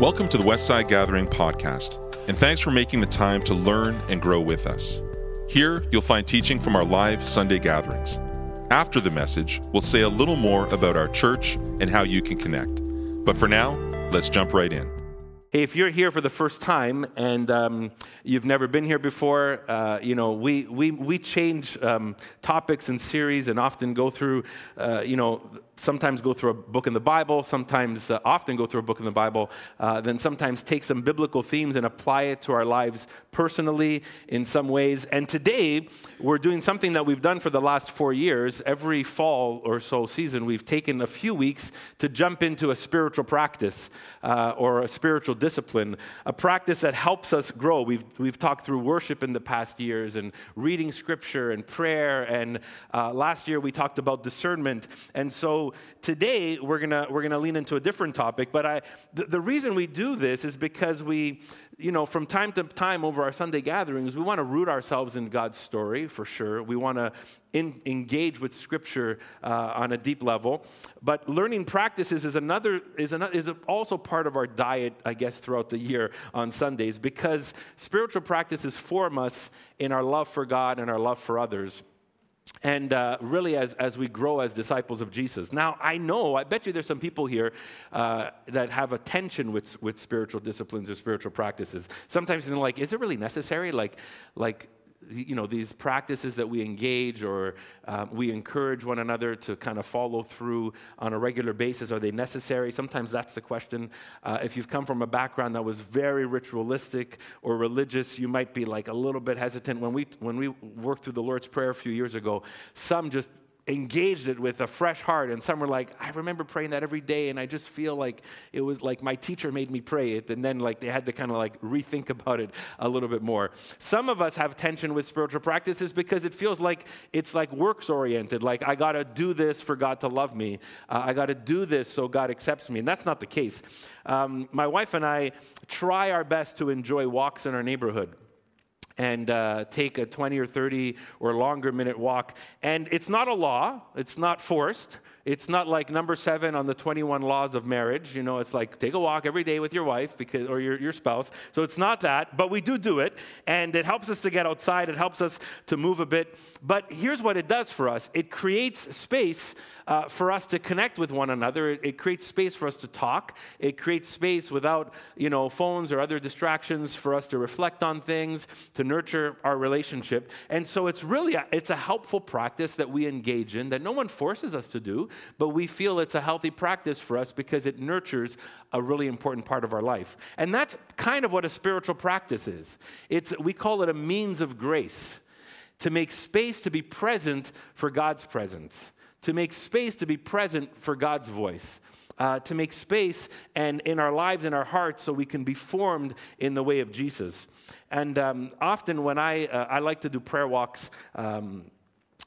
Welcome to the Westside Gathering podcast, and thanks for making the time to learn and grow with us. Here, you'll find teaching from our live Sunday gatherings. After the message, we'll say a little more about our church and how you can connect. But for now, let's jump right in. Hey, if you're here for the first time and um, you've never been here before, uh, you know, we, we, we change um, topics and series and often go through, uh, you know, sometimes go through a book in the Bible, sometimes uh, often go through a book in the Bible, uh, then sometimes take some biblical themes and apply it to our lives personally in some ways. And today, we're doing something that we've done for the last four years. Every fall or so season, we've taken a few weeks to jump into a spiritual practice uh, or a spiritual discipline, a practice that helps us grow. We've, we've talked through worship in the past years and reading scripture and prayer. And uh, last year, we talked about discernment. And so, today we're gonna we're gonna lean into a different topic. But I the, the reason we do this is because we you know, from time to time over our Sunday gatherings, we want to root ourselves in God's story for sure. We want to engage with Scripture uh, on a deep level. But learning practices is another is, another, is also part of our diet, I guess, throughout the year on Sundays because spiritual practices form us in our love for God and our love for others and uh, really as, as we grow as disciples of jesus. Now i know i bet you there's some people here uh, that have a tension with, with spiritual disciplines or spiritual practices. Sometimes they're like is it really necessary? Like like you know, these practices that we engage or um, we encourage one another to kind of follow through on a regular basis, are they necessary? Sometimes that's the question. Uh, if you've come from a background that was very ritualistic or religious, you might be like a little bit hesitant. When we, when we worked through the Lord's Prayer a few years ago, some just engaged it with a fresh heart. And some were like, I remember praying that every day, and I just feel like it was like my teacher made me pray it. And then like they had to kind of like rethink about it a little bit more. Some of us have tension with spiritual practices because it feels like it's like works oriented. Like I got to do this for God to love me. Uh, I got to do this so God accepts me. And that's not the case. Um, my wife and I try our best to enjoy walks in our neighborhood and uh, take a 20 or 30 or longer minute walk. And it's not a law, it's not forced. It's not like number seven on the 21 laws of marriage. You know, it's like take a walk every day with your wife because, or your, your spouse. So it's not that, but we do do it. And it helps us to get outside, it helps us to move a bit. But here's what it does for us it creates space uh, for us to connect with one another. It, it, creates space for us to talk. It creates space without, you know, phones or other distractions for us to reflect on things, to nurture our relationship. And so it's really a, it's a helpful practice that we engage in that no one forces us to do, but we feel it's a healthy practice for us because it nurtures a really important part of our life. And that's kind of what a spiritual practice is. It's we call it a means of grace to make space to be present for God's presence to make space to be present for God's voice. Uh, to make space and in our lives in our hearts so we can be formed in the way of jesus and um, often when i uh, i like to do prayer walks um,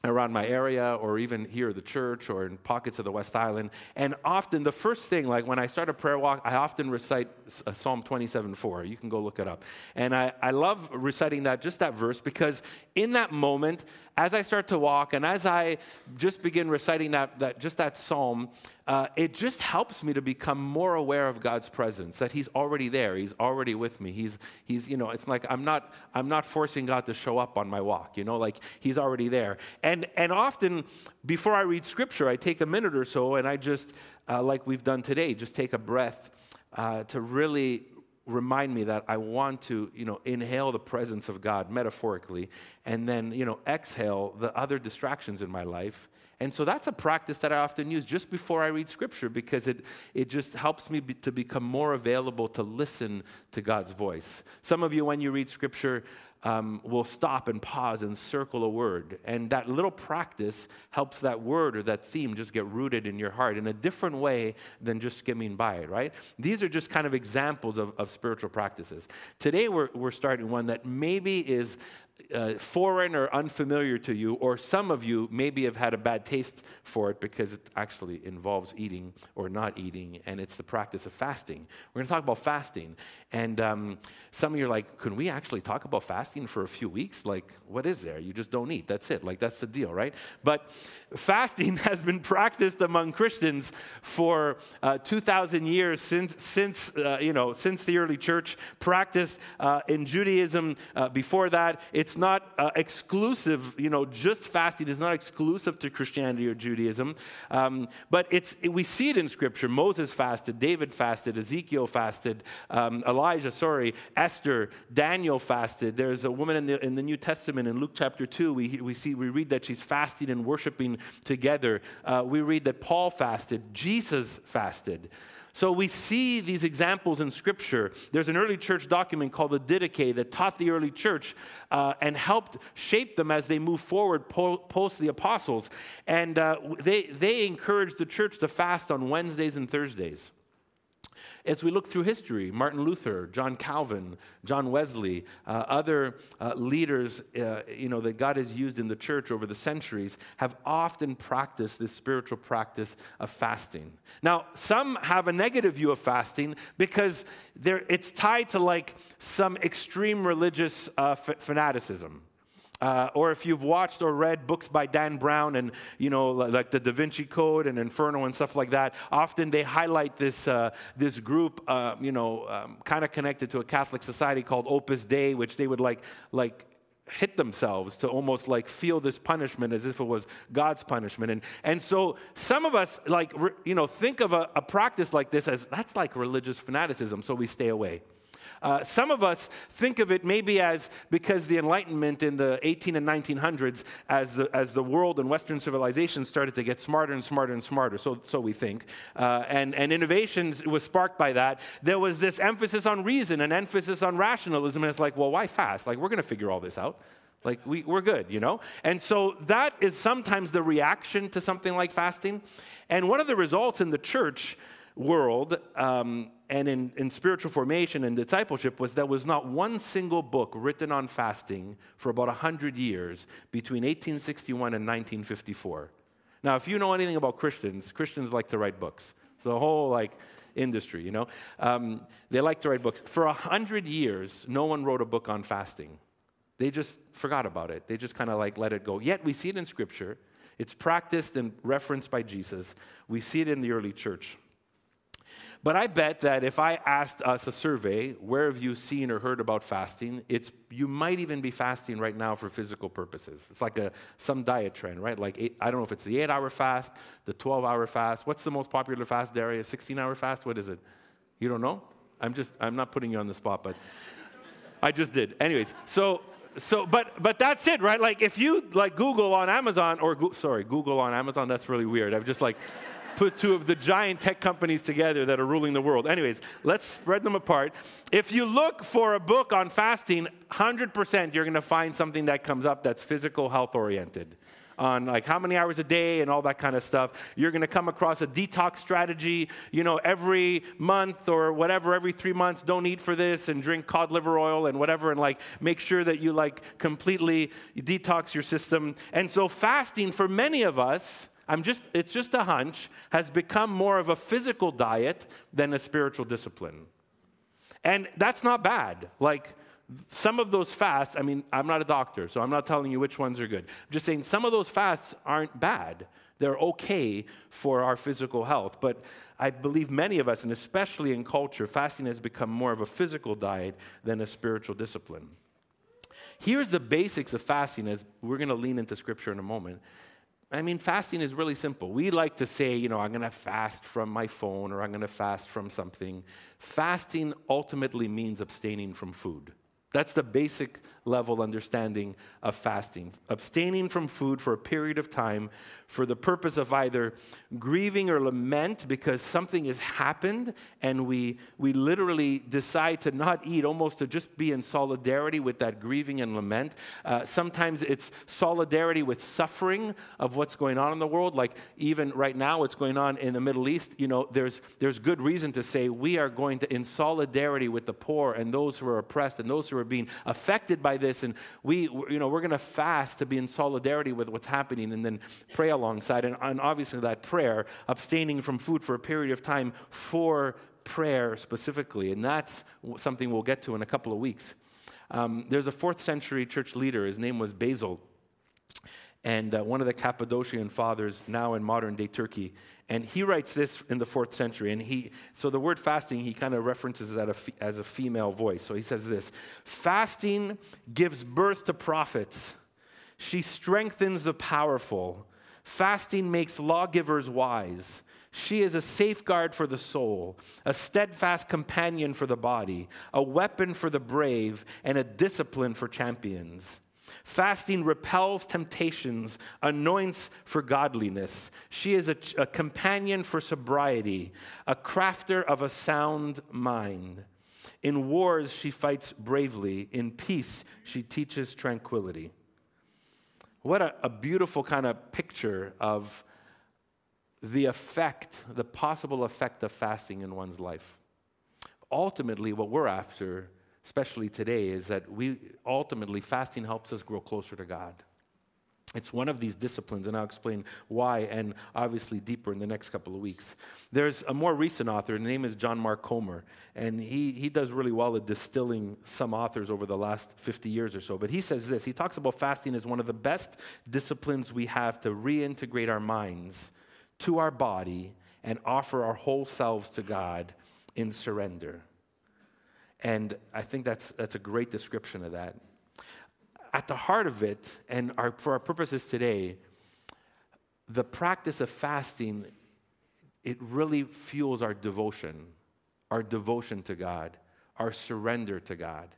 around my area or even here at the church or in pockets of the West Island. And often the first thing, like when I start a prayer walk, I often recite uh, Psalm 27.4. You can go look it up. And I, I love reciting that, just that verse, because in that moment, as I start to walk and as I just begin reciting that, that just that psalm, uh, it just helps me to become more aware of God's presence, that He's already there, He's already with me. He's, he's you know, it's like I'm not, I'm not forcing God to show up on my walk, you know, like He's already there. And and often before I read Scripture, I take a minute or so and I just, uh, like we've done today, just take a breath uh, to really remind me that I want to, you know, inhale the presence of God metaphorically and then, you know, exhale the other distractions in my life and so that's a practice that I often use just before I read scripture because it, it just helps me be, to become more available to listen to God's voice. Some of you, when you read scripture, um, will stop and pause and circle a word. And that little practice helps that word or that theme just get rooted in your heart in a different way than just skimming by it, right? These are just kind of examples of, of spiritual practices. Today, we're, we're starting one that maybe is uh, foreign or unfamiliar to you, or some of you maybe have had a bad taste for it because it actually involves eating or not eating, and it's the practice of fasting. We're going to talk about fasting. And um, some of you are like, can we actually talk about fasting for a few weeks? Like, what is there? You just don't eat. That's it. Like, that's the deal, right? But fasting has been practiced among Christians for uh, 2,000 years since, since uh, you know, since the early church practiced uh, in Judaism uh, before that. It's not uh, exclusive, you know, just fasting is not exclusive to Christianity or Judaism, um, but it's, we see it in Scripture. Moses fasted, David fasted, Ezekiel fasted, um, Elijah, sorry, Esther, Daniel fasted. There's a woman in the, in the New Testament in Luke chapter 2, we, we see, we read that she's fasting and worshiping together. Uh, we read that Paul fasted, Jesus fasted. So we see these examples in Scripture. There's an early church document called the Didache that taught the early church uh, and helped shape them as they move forward po- post the apostles. And uh, they, they encouraged the church to fast on Wednesdays and Thursdays. As we look through history, Martin Luther, John Calvin, John Wesley, uh, other uh, leaders uh, you know, that God has used in the church over the centuries have often practiced this spiritual practice of fasting. Now, some have a negative view of fasting because it's tied to like some extreme religious uh, fanaticism. Uh, or if you've watched or read books by Dan Brown and, you know, like the Da Vinci Code and Inferno and stuff like that, often they highlight this, uh, this group, uh, you know, um, kind of connected to a Catholic society called Opus Dei, which they would like, like hit themselves to almost like feel this punishment as if it was God's punishment. And, and so some of us, like, you know, think of a, a practice like this as that's like religious fanaticism, so we stay away. Uh, some of us think of it maybe as because the Enlightenment in the 18 and 1900s, as the, as the world and Western civilization started to get smarter and smarter and smarter, so, so we think, uh, and, and innovations was sparked by that, there was this emphasis on reason, an emphasis on rationalism, and it's like, well, why fast? Like, we're going to figure all this out. Like, we, we're good, you know? And so that is sometimes the reaction to something like fasting. And one of the results in the church world um, and in, in spiritual formation and discipleship was there was not one single book written on fasting for about 100 years between 1861 and 1954. Now, if you know anything about Christians, Christians like to write books. It's the whole like industry, you know. Um, they like to write books. For a hundred years, no one wrote a book on fasting. They just forgot about it. They just kind of like let it go. Yet we see it in Scripture. It's practiced and referenced by Jesus. We see it in the early church. But I bet that if I asked us a survey, where have you seen or heard about fasting? It's you might even be fasting right now for physical purposes. It's like a some diet trend, right? Like eight, I don't know if it's the eight-hour fast, the twelve-hour fast. What's the most popular fast, Darius? Sixteen-hour fast? What is it? You don't know? I'm just I'm not putting you on the spot, but I just did. Anyways, so so but but that's it right like if you like google on amazon or go, sorry google on amazon that's really weird i've just like put two of the giant tech companies together that are ruling the world. Anyways, let's spread them apart. If you look for a book on fasting, 100% you're going to find something that comes up that's physical health oriented on like how many hours a day and all that kind of stuff. You're going to come across a detox strategy, you know, every month or whatever, every three months, don't eat for this and drink cod liver oil and whatever, and like make sure that you like completely detox your system. And so, fasting for many of us I'm just, it's just a hunch, has become more of a physical diet than a spiritual discipline. And that's not bad. Like, some of those fasts, I mean, I'm not a doctor, so I'm not telling you which ones are good. I'm just saying some of those fasts aren't bad. They're okay for our physical health. But I believe many of us, and especially in culture, fasting has become more of a physical diet than a spiritual discipline. Here's the basics of fasting as we're going to lean into scripture in a moment. I mean, fasting is really simple. We like to say, you know, I'm going to fast from my phone or I'm going to fast from something. Fasting ultimately means abstaining from food. That's the basic level understanding of fasting. Abstaining from food for a period of time for the purpose of either grieving or lament because something has happened and we, we literally decide to not eat, almost to just be in solidarity with that grieving and lament. Uh, sometimes it's solidarity with suffering of what's going on in the world, like even right now, what's going on in the Middle East. You know, there's, there's good reason to say we are going to, in solidarity with the poor and those who are oppressed and those who are who are being affected by this, and we, you know, we're going to fast to be in solidarity with what's happening, and then pray alongside. And, and obviously, that prayer, abstaining from food for a period of time for prayer specifically, and that's something we'll get to in a couple of weeks. Um, there's a fourth century church leader. His name was Basil and uh, one of the Cappadocian fathers now in modern day Turkey. And he writes this in the fourth century. And he, so the word fasting, he kind of references a, as a female voice. So he says this Fasting gives birth to prophets, she strengthens the powerful. Fasting makes lawgivers wise. She is a safeguard for the soul, a steadfast companion for the body, a weapon for the brave, and a discipline for champions. Fasting repels temptations, anoints for godliness. She is a, a, companion for sobriety, a crafter of a sound mind. In wars, she fights bravely. In peace, she teaches tranquility. What a, a beautiful kind of picture of the effect, the possible effect of fasting in one's life. Ultimately, what we're after especially today, is that we ultimately, fasting helps us grow closer to God. It's one of these disciplines, and I'll explain why, and obviously deeper in the next couple of weeks. There's a more recent author, his name is John Mark Comer, and he, he does really well at distilling some authors over the last 50 years or so. But he says this he talks about fasting as one of the best disciplines we have to reintegrate our minds to our body and offer our whole selves to God in surrender. And I think that's, that's a great description of that. At the heart of it, and our, for our purposes today, the practice of fasting, it really fuels our devotion, our devotion to God, our surrender to God.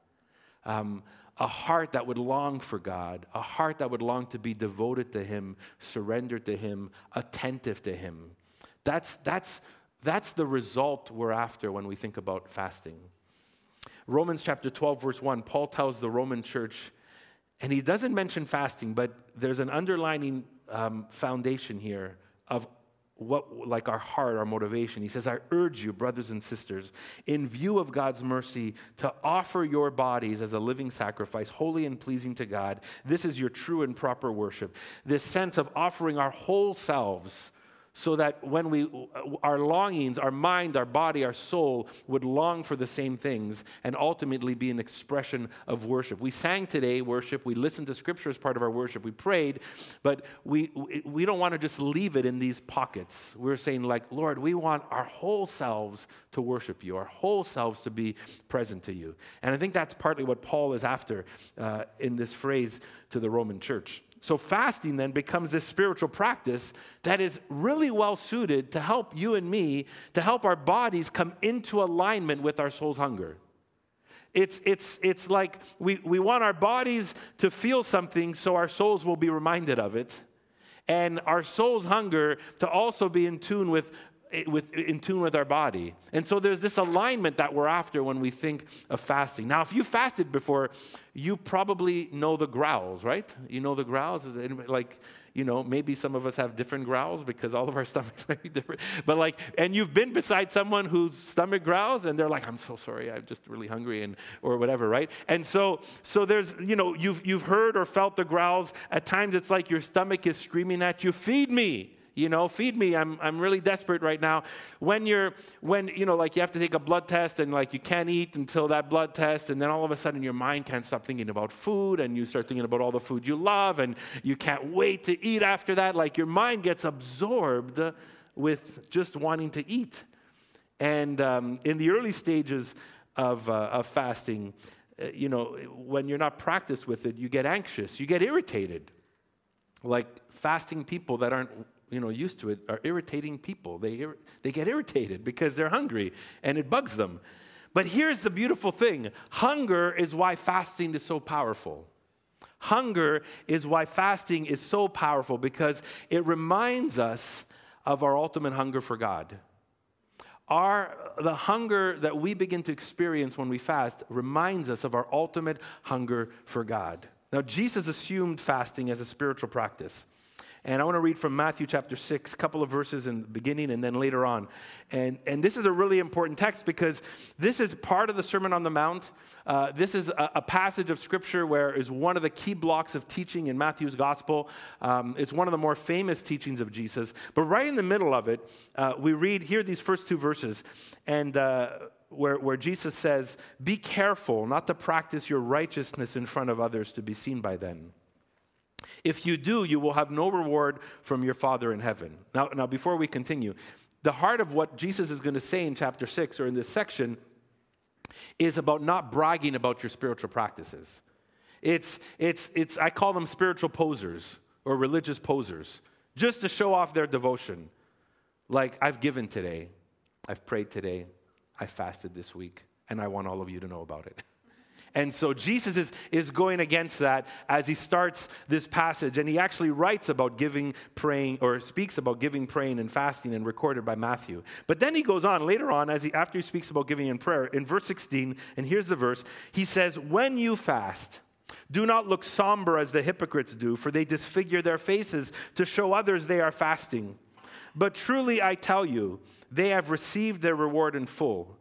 Um, a heart that would long for God, a heart that would long to be devoted to Him, surrendered to Him, attentive to Him. That's, that's, that's the result we're after when we think about fasting. Romans chapter 12, verse 1, Paul tells the Roman church, and he doesn't mention fasting, but there's an underlining um, foundation here of what, like our heart, our motivation. He says, I urge you, brothers and sisters, in view of God's mercy, to offer your bodies as a living sacrifice, holy and pleasing to God. This is your true and proper worship. This sense of offering our whole selves so that when we our longings our mind our body our soul would long for the same things and ultimately be an expression of worship. We sang today worship. We listened to scripture as part of our worship. We prayed but we we don't want to just leave it in these pockets. We're saying like lord we want our whole selves to worship you our whole selves to be present to you. And i think that's partly what paul is after uh, in this phrase to the roman church so, fasting then becomes this spiritual practice that is really well suited to help you and me, to help our bodies come into alignment with our soul's hunger. It's, it's, it's like we, we want our bodies to feel something so our souls will be reminded of it. And our soul's hunger to also be in tune with with, in tune with our body. And so there's this alignment that we're after when we think of fasting. Now, if you fasted before, you probably know the growls, right? You know the growls? Like, you know, maybe some of us have different growls because all of our stomachs might be different. But like, and you've been beside someone whose stomach growls and they're like, I'm so sorry, I'm just really hungry and or whatever, right? And so so there's, you know, you've you've heard or felt the growls. At times it's like your stomach is screaming at you, feed me you know feed me. I'm, I'm really desperate right now. When you're when you know like you have to take a blood test and like you can't eat until that blood test and then all of a sudden your mind can't stop thinking about food and you start thinking about all the food you love and you can't wait to eat after that. Like your mind gets absorbed with just wanting to eat. And um, in the early stages of, uh, of fasting uh, you know when you're not practiced with it you get anxious. You get irritated. Like fasting people that aren't you know, used to it are irritating people. They, they get irritated because they're hungry and it bugs them. But here's the beautiful thing hunger is why fasting is so powerful. Hunger is why fasting is so powerful because it reminds us of our ultimate hunger for God. Our, the hunger that we begin to experience when we fast reminds us of our ultimate hunger for God. Now, Jesus assumed fasting as a spiritual practice. And I want to read from Matthew chapter 6, a couple of verses in the beginning and then later on. And, and this is a really important text because this is part of the Sermon on the Mount. Uh, this is a, a, passage of Scripture where is one of the key blocks of teaching in Matthew's Gospel. Um, it's one of the more famous teachings of Jesus. But right in the middle of it, uh, we read here these first two verses. And uh, where, where Jesus says, Be careful not to practice your righteousness in front of others to be seen by them. If you do, you will have no reward from your Father in heaven. Now, now before we continue, the heart of what Jesus is going to say in chapter 6 or in this section is about not bragging about your spiritual practices. It's, it's, it's, I call them spiritual posers or religious posers, just to show off their devotion. Like, I've given today, I've prayed today, I fasted this week, and I want all of you to know about it. And so Jesus is, is going against that as he starts this passage. And he actually writes about giving, praying, or speaks about giving, praying, and fasting, and recorded by Matthew. But then he goes on later on, as he, after he speaks about giving and prayer, in verse 16, and here's the verse he says, When you fast, do not look somber as the hypocrites do, for they disfigure their faces to show others they are fasting. But truly I tell you, they have received their reward in full.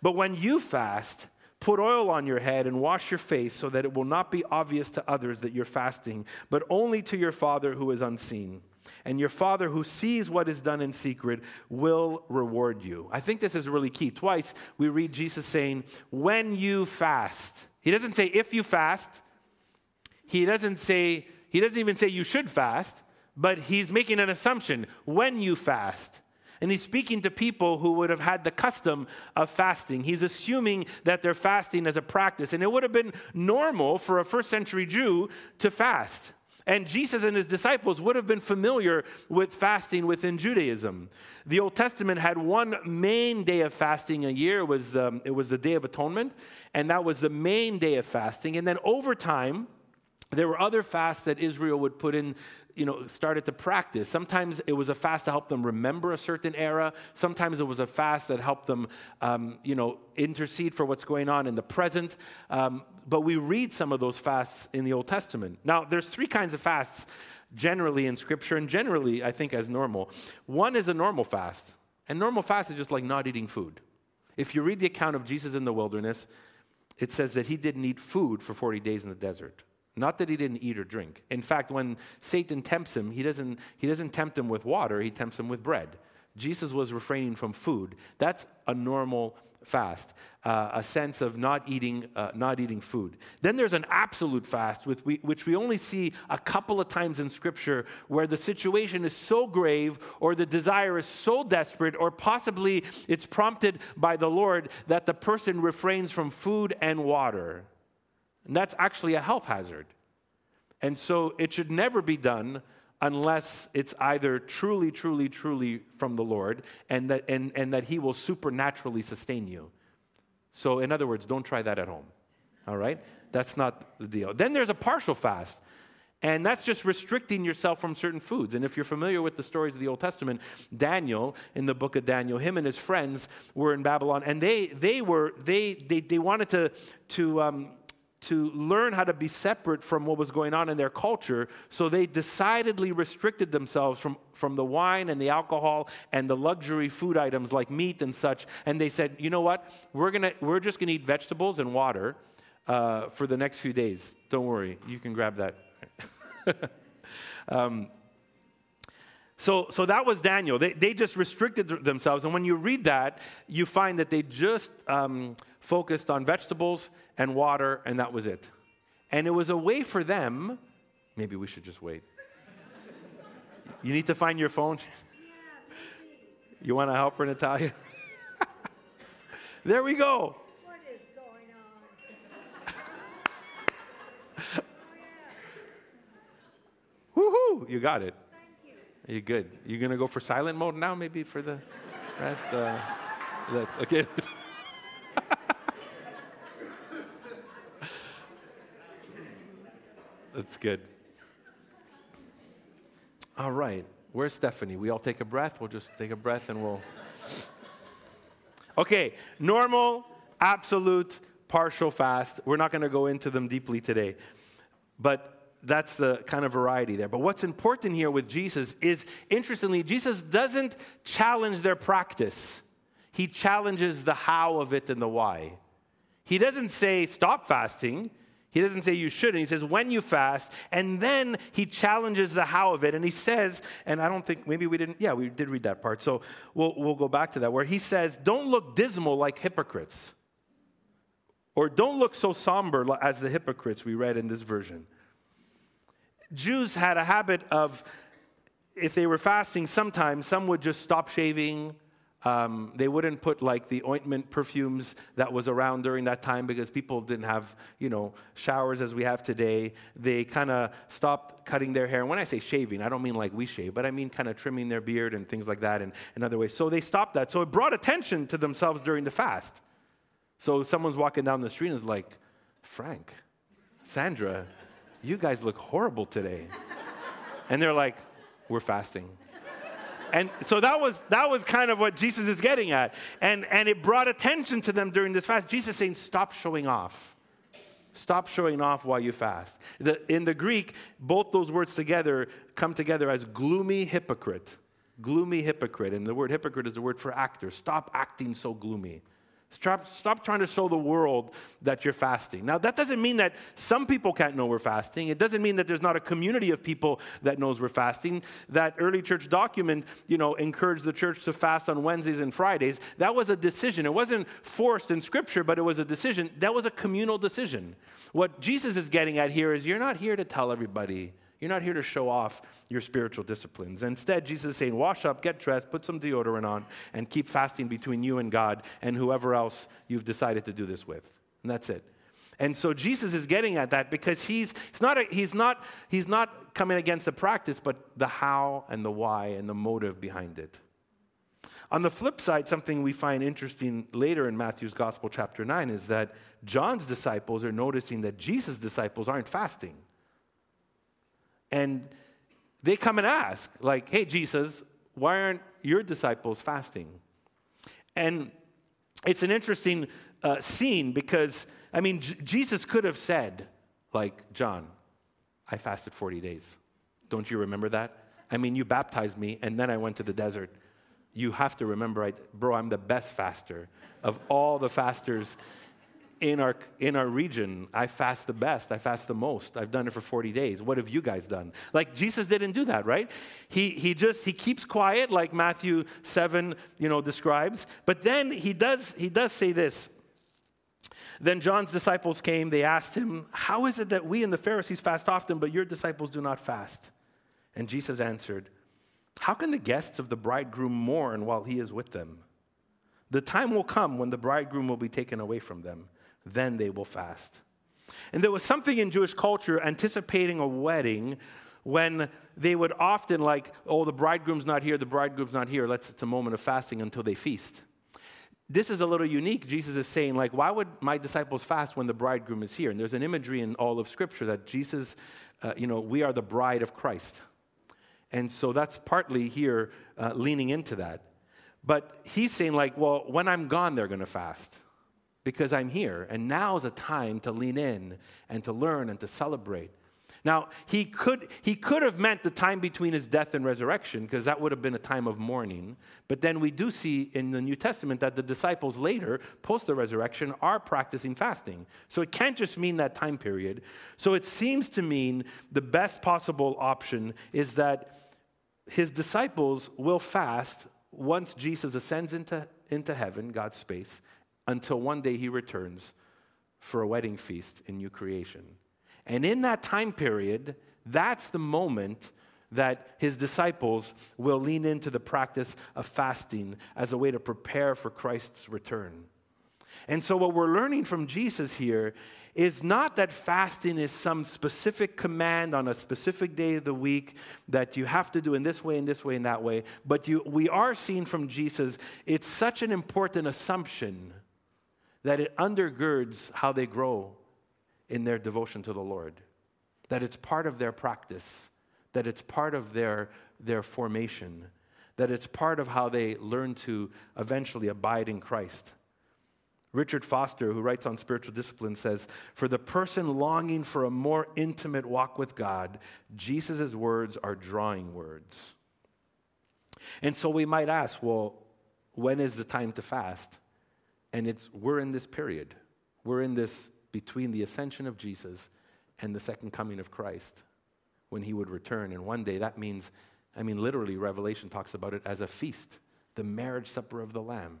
But when you fast, Put oil on your head and wash your face so that it will not be obvious to others that you're fasting, but only to your Father who is unseen. And your Father who sees what is done in secret will reward you. I think this is really key. Twice we read Jesus saying, when you fast. He doesn't say if you fast. He doesn't say, he doesn't even say you should fast, but he's making an assumption when you fast. And he's speaking to people who would have had the custom of fasting. He's assuming that they're fasting as a practice. And it would have been normal for a first century Jew to fast. And Jesus and his disciples would have been familiar with fasting within Judaism. The Old Testament had one main day of fasting a year. It was, the, it was the Day of Atonement, and that was the main day of fasting. And then over time, there were other fasts that Israel would put in you know, started to practice. Sometimes it was a fast to help them remember a certain era. Sometimes it was a fast that helped them, um, you know, intercede for what's going on in the present. Um, but we read some of those fasts in the Old Testament. Now, there's three kinds of fasts generally in Scripture, and generally, I think, as normal. One is a normal fast, and normal fast is just like not eating food. If you read the account of Jesus in the wilderness, it says that he didn't eat food for 40 days in the desert. Not that he didn't eat or drink. In fact, when Satan tempts him, he doesn't, he doesn't tempt him with water, he tempts him with bread. Jesus was refraining from food. That's a normal fast, uh, a sense of not eating, uh, not eating food. Then there's an absolute fast, we, which we only see a couple of times in Scripture, where the situation is so grave, or the desire is so desperate, or possibly it's prompted by the Lord that the person refrains from food and water. And that's actually a health hazard. And so it should never be done unless it's either truly, truly, truly from the Lord and that, and, and that He will supernaturally sustain you. So, in other words, don't try that at home. All right? That's not the deal. Then there's a partial fast. And that's just restricting yourself from certain foods. And if you're familiar with the stories of the Old Testament, Daniel, in the book of Daniel, him and his friends were in Babylon, and they, they, were, they, they, they wanted to, to um, to learn how to be separate from what was going on in their culture. So they decidedly restricted themselves from, from the wine and the alcohol and the luxury food items like meat and such. And they said, you know what? We're, gonna, we're just going to eat vegetables and water uh, for the next few days. Don't worry, you can grab that. um, so, so that was Daniel. They, they just restricted themselves. And when you read that, you find that they just um, focused on vegetables and water, and that was it. And it was a way for them, maybe we should just wait. you need to find your phone. you want to help her, Natalia? there we go. What is going on? Woohoo! You got it. Thank you. Are you good? You gonna go for silent mode now, maybe for the rest? Uh, that's okay. That's good. All right. Where's Stephanie? We all take a breath. We'll just take a breath and we'll. Okay, normal, absolute, partial fast. We're not going to go into them deeply today. But that's the kind of variety there. But what's important here with Jesus is, interestingly, Jesus doesn't challenge their practice, he challenges the how of it and the why. He doesn't say, stop fasting. He doesn't say you shouldn't. He says, when you fast. And then he challenges the how of it. And he says, and I don't think, maybe we didn't, yeah, we did read that part. So we'll, we'll go back to that, where he says, don't look dismal like hypocrites. Or don't look so somber as the hypocrites we read in this version. Jews had a habit of, if they were fasting, sometimes some would just stop shaving. Um, they wouldn't put like the ointment perfumes that was around during that time because people didn't have, you know, showers as we have today. They kind of stopped cutting their hair. And when I say shaving, I don't mean like we shave, but I mean kind of trimming their beard and things like that and, and other ways. So they stopped that. So it brought attention to themselves during the fast. So someone's walking down the street and is like, Frank, Sandra, you guys look horrible today. And they're like, We're fasting. And so that was, that was kind of what Jesus is getting at. And, and it brought attention to them during this fast. Jesus saying, Stop showing off. Stop showing off while you fast. The, in the Greek, both those words together come together as gloomy hypocrite. Gloomy hypocrite. And the word hypocrite is the word for actor. Stop acting so gloomy. Stop, stop trying to show the world that you're fasting. Now, that doesn't mean that some people can't know we're fasting. It doesn't mean that there's not a community of people that knows we're fasting. That early church document, you know, encouraged the church to fast on Wednesdays and Fridays. That was a decision. It wasn't forced in Scripture, but it was a decision. That was a communal decision. What Jesus is getting at here is you're not here to tell everybody you're not here to show off your spiritual disciplines. Instead, Jesus is saying, wash up, get dressed, put some deodorant on, and keep fasting between you and God and whoever else you've decided to do this with. And that's it. And so Jesus is getting at that because he's, he's, not, a, he's, not, he's not coming against the practice, but the how and the why and the motive behind it. On the flip side, something we find interesting later in Matthew's Gospel, chapter 9, is that John's disciples are noticing that Jesus' disciples aren't fasting. And they come and ask, like, hey, Jesus, why aren't your disciples fasting? And it's an interesting uh, scene because, I mean, J- Jesus could have said, like, John, I fasted 40 days. Don't you remember that? I mean, you baptized me and then I went to the desert. You have to remember, I, bro, I'm the best faster of all the fasters in our, in our region, I fast the best. I fast the most. I've done it for 40 days. What have you guys done? Like Jesus didn't do that, right? He, he just, he keeps quiet like Matthew 7, you know, describes. But then he does, he does say this. Then John's disciples came. They asked him, how is it that we and the Pharisees fast often, but your disciples do not fast? And Jesus answered, how can the guests of the bridegroom mourn while he is with them? The time will come when the bridegroom will be taken away from them then they will fast. And there was something in Jewish culture anticipating a wedding when they would often like, oh, the bridegroom's not here, the bridegroom's not here. Let's, it's a moment of fasting until they feast. This is a little unique. Jesus is saying, like, why would my disciples fast when the bridegroom is here? And there's an imagery in all of Scripture that Jesus, uh, you know, we are the bride of Christ. And so that's partly here uh, leaning into that. But he's saying, like, well, when I'm gone, they're going to fast because I'm here. And now is a time to lean in and to learn and to celebrate. Now, he could, he could have meant the time between his death and resurrection, because that would have been a time of mourning. But then we do see in the New Testament that the disciples later, post the resurrection, are practicing fasting. So it can't just mean that time period. So it seems to mean the best possible option is that his disciples will fast once Jesus ascends into, into heaven, God's space, until one day he returns for a wedding feast in new creation. And in that time period, that's the moment that his disciples will lean into the practice of fasting as a way to prepare for Christ's return. And so, what we're learning from Jesus here is not that fasting is some specific command on a specific day of the week that you have to do in this way, in this way, in that way, but you, we are seeing from Jesus it's such an important assumption that it undergirds how they grow in their devotion to the Lord, that it's part of their practice, that it's part of their, their formation, that it's part of how they learn to eventually abide in Christ. Richard Foster, who writes on spiritual discipline, says For the person longing for a more intimate walk with God, Jesus' words are drawing words. And so we might ask, well, when is the time to fast? And it's we're in this period. We're in this between the ascension of Jesus and the second coming of Christ when he would return. And one day that means, I mean, literally, Revelation talks about it as a feast, the marriage supper of the Lamb.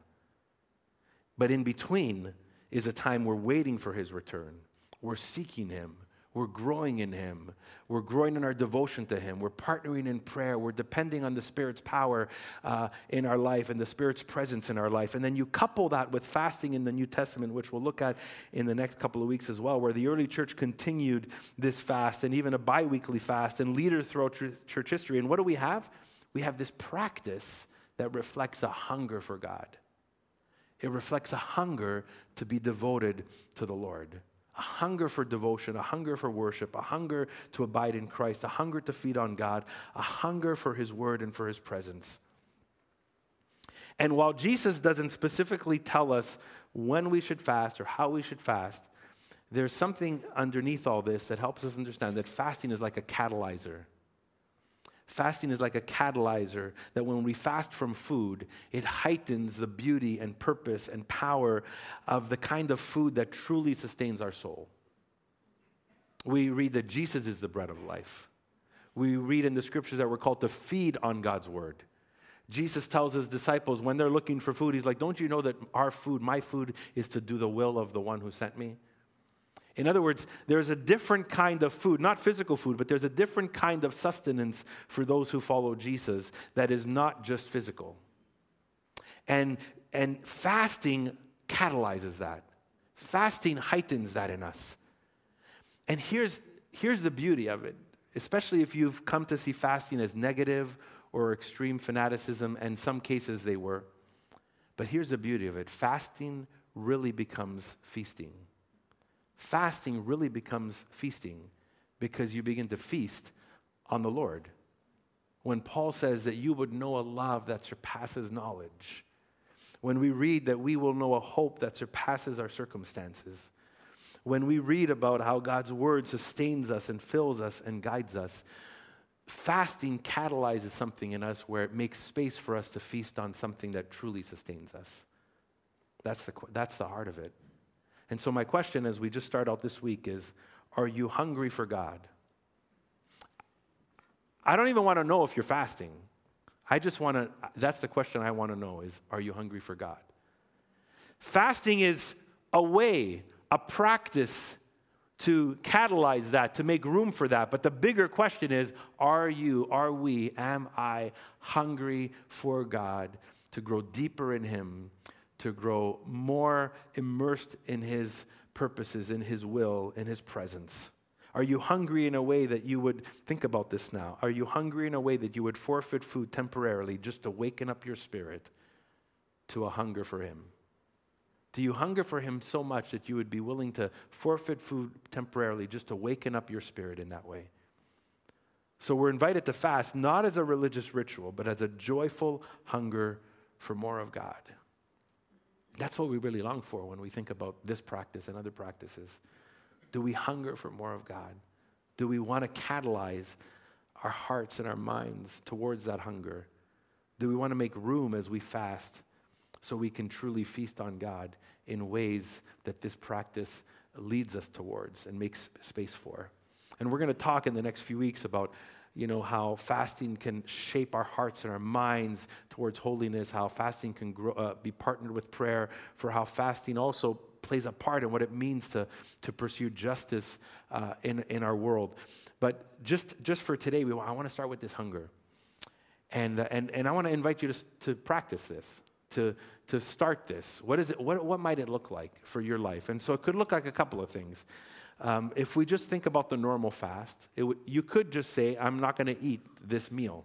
But in between is a time we're waiting for his return. We're seeking him. We're growing in Him. We're growing in our devotion to Him. We're partnering in prayer. We're depending on the Spirit's power uh, in our life and the Spirit's presence in our life. And then you couple that with fasting in the New Testament, which we'll look at in the next couple of weeks as well, where the early church continued this fast and even a bi weekly fast and leaders throughout church history. And what do we have? We have this practice that reflects a hunger for God. It reflects a hunger to be devoted to the Lord a hunger for devotion, a hunger for worship, a hunger to abide in Christ, a hunger to feed on God, a hunger for His word and for His presence. And while Jesus doesn't specifically tell us when we should fast or how we should fast, there's something underneath all this that helps us understand that fasting is like a catalyzer. Fasting is like a catalyzer that when we fast from food, it heightens the beauty and purpose and power of the kind of food that truly sustains our soul. We read that Jesus is the bread of life. We read in the scriptures that we're called to feed on God's word. Jesus tells his disciples when they're looking for food, he's like, Don't you know that our food, my food, is to do the will of the one who sent me? In other words, there's a different kind of food, not physical food, but there's a different kind of sustenance for those who follow Jesus that is not just physical. And, and fasting catalyzes that, fasting heightens that in us. And here's, here's the beauty of it, especially if you've come to see fasting as negative or extreme fanaticism, and some cases they were. But here's the beauty of it fasting really becomes feasting fasting really becomes feasting because you begin to feast on the Lord. When Paul says that you would know a love that surpasses knowledge, when we read that we will know a hope that surpasses our circumstances, when we read about how God's word sustains us and fills us and guides us, fasting catalyzes something in us where it makes space for us to feast on something that truly sustains us. That's the, that's the heart of it. And so, my question as we just start out this week is Are you hungry for God? I don't even want to know if you're fasting. I just want to, that's the question I want to know is Are you hungry for God? Fasting is a way, a practice to catalyze that, to make room for that. But the bigger question is Are you, are we, am I hungry for God to grow deeper in Him? To grow more immersed in His purposes, in His will, in His presence? Are you hungry in a way that you would think about this now? Are you hungry in a way that you would forfeit food temporarily just to waken up your spirit to a hunger for Him? Do you hunger for Him so much that you would be willing to forfeit food temporarily just to waken up your spirit in that way? So we're invited to fast not as a religious ritual, but as a joyful hunger for more of God. That's what we really long for when we think about this practice and other practices. Do we hunger for more of God? Do we want to catalyze our hearts and our minds towards that hunger? Do we want to make room as we fast so we can truly feast on God in ways that this practice leads us towards and makes space for? And we're going to talk in the next few weeks about you know, how fasting can shape our hearts and our minds towards holiness, how fasting can grow, uh, be partnered with prayer, for how fasting also plays a part in what it means to, to pursue justice uh, in, in our world. But just, just for today, we, I want to start with this hunger. And, uh, and, and I want to invite you to, to practice this, to, to start this. What, is it, what, what might it look like for your life? And so it could look like a couple of things. Um, if we just think about the normal fast, w- you could just say, I'm not going to eat this meal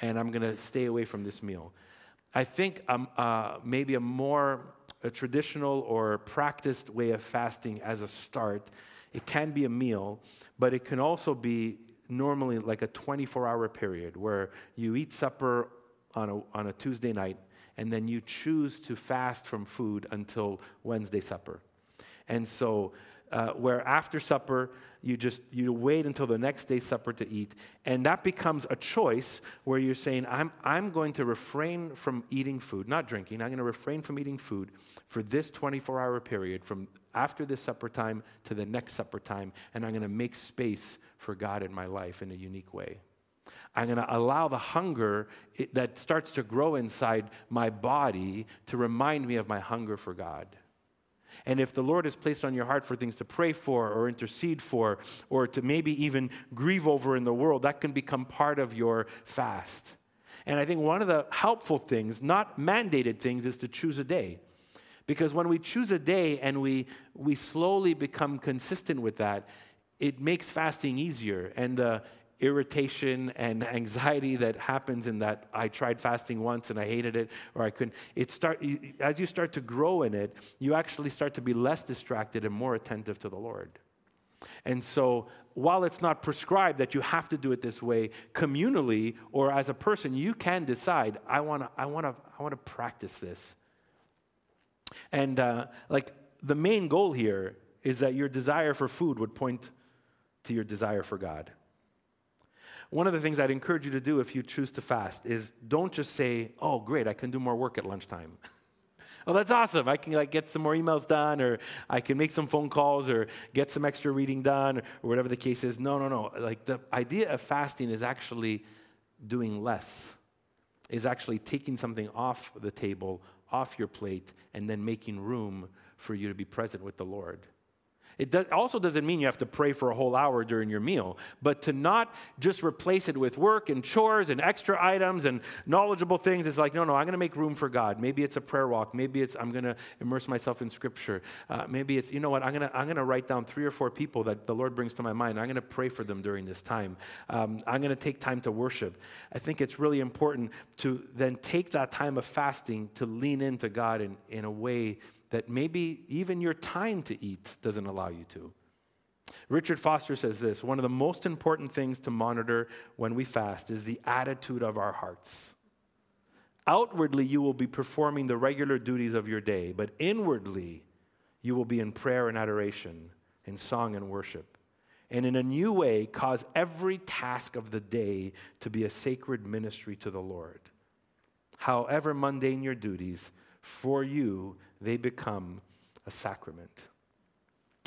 and I'm going to stay away from this meal. I think um, uh, maybe a more a traditional or practiced way of fasting as a start, it can be a meal, but it can also be normally like a 24 hour period where you eat supper on a, on a Tuesday night and then you choose to fast from food until Wednesday supper. And so, uh, where after supper, you just you wait until the next day's supper to eat and that becomes a choice where you're saying i'm, I'm going to refrain from eating food not drinking i'm going to refrain from eating food for this 24 hour period from after this supper time to the next supper time and i'm going to make space for god in my life in a unique way I'm going to allow the hunger that starts to grow inside my body to remind me of my hunger for God. And if the Lord has placed on your heart for things to pray for or intercede for or to maybe even grieve over in the world, that can become part of your fast. And I think one of the helpful things, not mandated things, is to choose a day. Because when we choose a day and we, we slowly become consistent with that, it makes fasting easier. And the irritation and anxiety that happens in that I tried fasting once and I hated it or I couldn't. It start, as you start to grow in it, you actually start to be less distracted and more attentive to the Lord. And so, while it's not prescribed that you have to do it this way, communally or as a person, you can decide, I want to I wanna, I wanna practice this. And uh, like the main goal here is that your desire for food would point to your desire for God. One of the things I'd encourage you to do if you choose to fast is don't just say, "Oh, great, I can do more work at lunchtime." oh, that's awesome. I can like get some more emails done or I can make some phone calls or get some extra reading done or whatever the case is. No, no, no. Like the idea of fasting is actually doing less. Is actually taking something off the table, off your plate and then making room for you to be present with the Lord. It does, also doesn't mean you have to pray for a whole hour during your meal, but to not just replace it with work and chores and extra items and knowledgeable things is like, no, no, I'm going to make room for God. Maybe it's a prayer walk. Maybe it's I'm going to immerse myself in Scripture. Uh, maybe it's, you know what, I'm going to I'm going to write down three or four people that the Lord brings to my mind. I'm going to pray for them during this time. Um, I'm going to take time to worship. I think it's really important to then take that time of fasting to lean into God in, in a way that maybe even your time to eat doesn't allow you to. Richard Foster says this one of the most important things to monitor when we fast is the attitude of our hearts. Outwardly, you will be performing the regular duties of your day, but inwardly, you will be in prayer and adoration, in song and worship. And in a new way, cause every task of the day to be a sacred ministry to the Lord. However mundane your duties, for you, they become a sacrament.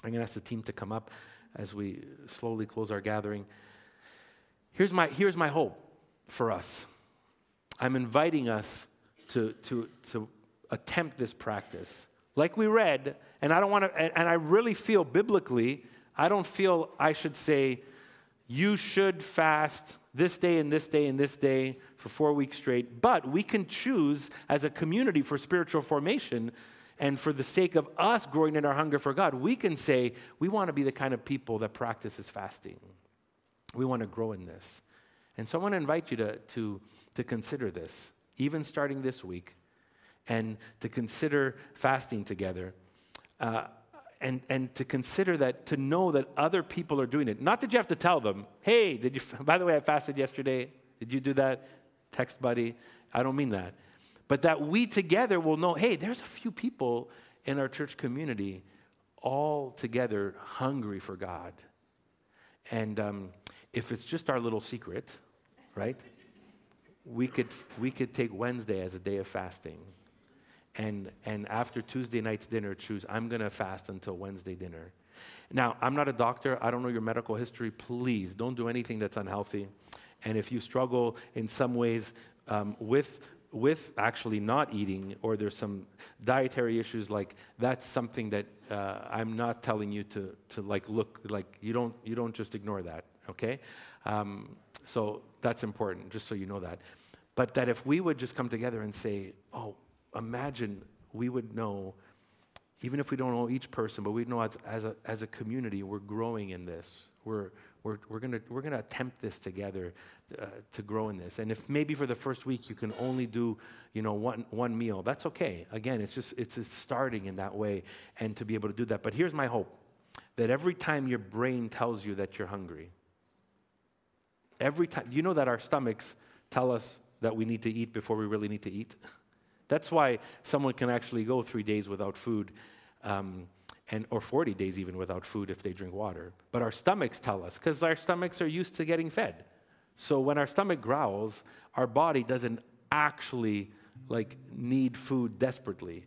I'm going to ask the team to come up as we slowly close our gathering. Here's my, here's my hope for us. I'm inviting us to, to, to attempt this practice. Like we read, and I don't want to, and, and I really feel biblically, I don't feel I should say, you should fast this day and this day and this day for four weeks straight. But we can choose as a community for spiritual formation and for the sake of us growing in our hunger for God, we can say we want to be the kind of people that practices fasting. We want to grow in this. And so I want to invite you to, to, to consider this, even starting this week, and to consider fasting together. Uh, and, and to consider that, to know that other people are doing it. Not that you have to tell them, hey, did you, by the way, I fasted yesterday. Did you do that? Text buddy. I don't mean that. But that we together will know, hey, there's a few people in our church community all together hungry for God. And um, if it's just our little secret, right, we could, we could take Wednesday as a day of fasting and, and after Tuesday night's dinner, choose, I'm going to fast until Wednesday dinner. Now, I'm not a doctor. I don't know your medical history. Please don't do anything that's unhealthy. And if you struggle in some ways um, with, with actually not eating, or there's some dietary issues, like that's something that uh, I'm not telling you to, to like look like you don't, you don't just ignore that, okay? Um, so that's important, just so you know that. But that if we would just come together and say, oh, imagine we would know, even if we don't know each person, but we know as, as, a, as a community, we're growing in this. We're, we're, we're going we're gonna attempt this together uh, to grow in this. And if maybe for the first week you can only do, you know, one, one meal, that's okay. Again, it's just, it's just starting in that way and to be able to do that. But here's my hope, that every time your brain tells you that you're hungry, every time, you know that our stomachs tell us that we need to eat before we really need to eat? That's why someone can actually go three days without food. Um, and, or 40 days even without food if they drink water. But our stomachs tell us, because our stomachs are used to getting fed. So when our stomach growls, our body doesn't actually like need food desperately.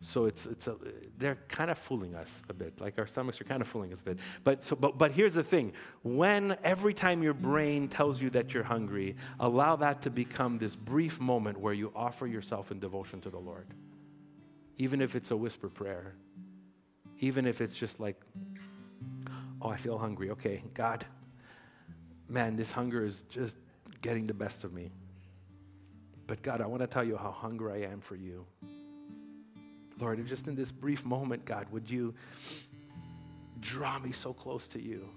So it's, it's a, they're kind of fooling us a bit. Like our stomachs are kind of fooling us a bit. But, so, but, but here's the thing when every time your brain tells you that you're hungry, allow that to become this brief moment where you offer yourself in devotion to the Lord. Even if it's a whisper prayer, even if it's just like, oh, I feel hungry. Okay, God, man, this hunger is just getting the best of me. But God, I want to tell you how hungry I am for you. Lord, just in this brief moment, God, would you draw me so close to you?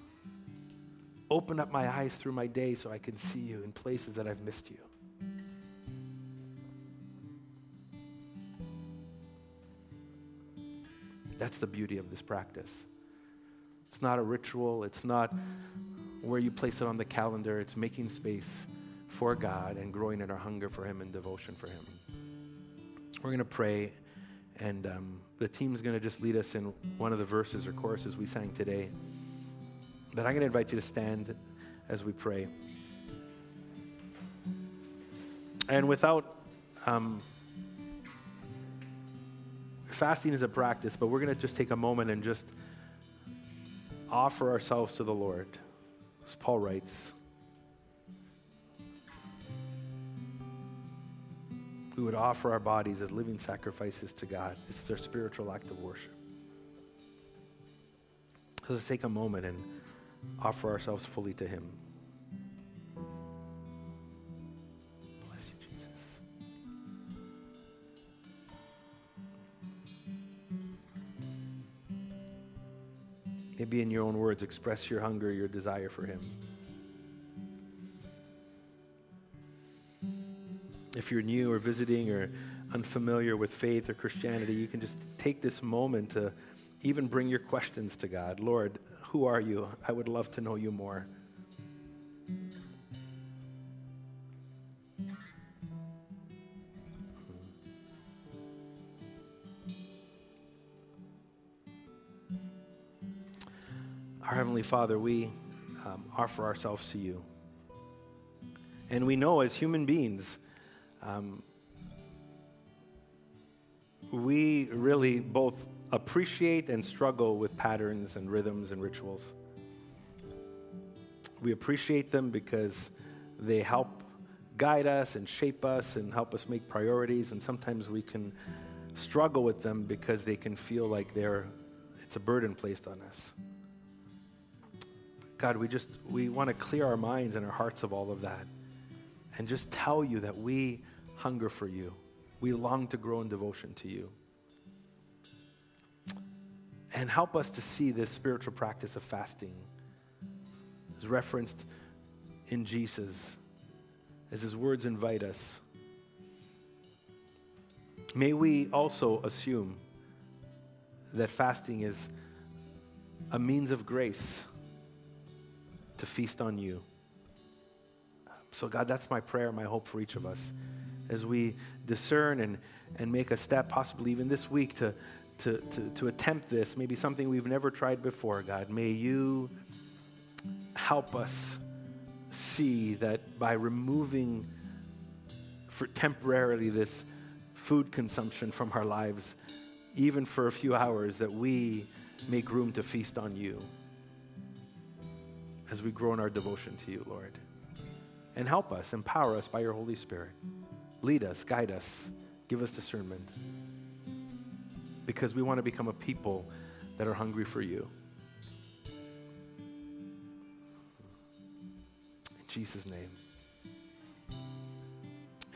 Open up my eyes through my day so I can see you in places that I've missed you. That's the beauty of this practice. It's not a ritual, it's not where you place it on the calendar, it's making space for God and growing in our hunger for Him and devotion for Him. We're going to pray, and um, the team's going to just lead us in one of the verses or choruses we sang today. But I'm going to invite you to stand as we pray. And without um, fasting is a practice, but we're going to just take a moment and just offer ourselves to the Lord. As Paul writes, we would offer our bodies as living sacrifices to God. This is our spiritual act of worship. So let's take a moment and offer ourselves fully to Him. Maybe in your own words, express your hunger, your desire for Him. If you're new or visiting or unfamiliar with faith or Christianity, you can just take this moment to even bring your questions to God. Lord, who are you? I would love to know you more. Father, we um, offer ourselves to you. And we know as human beings, um, we really both appreciate and struggle with patterns and rhythms and rituals. We appreciate them because they help guide us and shape us and help us make priorities, and sometimes we can struggle with them because they can feel like they're it's a burden placed on us. God, we just we want to clear our minds and our hearts of all of that and just tell you that we hunger for you. We long to grow in devotion to you. And help us to see this spiritual practice of fasting as referenced in Jesus, as his words invite us. May we also assume that fasting is a means of grace to feast on you. So, God, that's my prayer, my hope for each of us as we discern and, and make a step, possibly even this week, to, to, to, to attempt this, maybe something we've never tried before, God. May you help us see that by removing for temporarily this food consumption from our lives, even for a few hours, that we make room to feast on you as we grow in our devotion to you, Lord. And help us, empower us by your Holy Spirit. Lead us, guide us, give us discernment. Because we want to become a people that are hungry for you. In Jesus' name.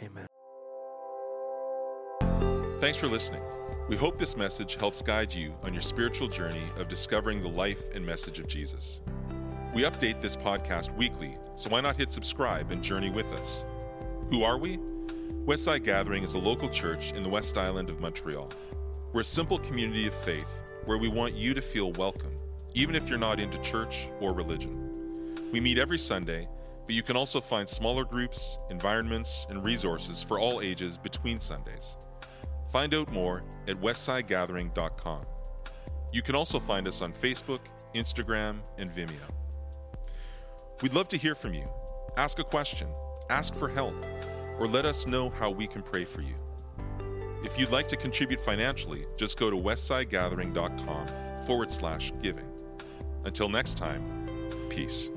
Amen. Thanks for listening. We hope this message helps guide you on your spiritual journey of discovering the life and message of Jesus. We update this podcast weekly, so why not hit subscribe and journey with us? Who are we? Westside Gathering is a local church in the West Island of Montreal. We're a simple community of faith where we want you to feel welcome, even if you're not into church or religion. We meet every Sunday, but you can also find smaller groups, environments, and resources for all ages between Sundays. Find out more at westsidegathering.com. You can also find us on Facebook, Instagram, and Vimeo. We'd love to hear from you. Ask a question, ask for help, or let us know how we can pray for you. If you'd like to contribute financially, just go to westsidegathering.com forward slash giving. Until next time, peace.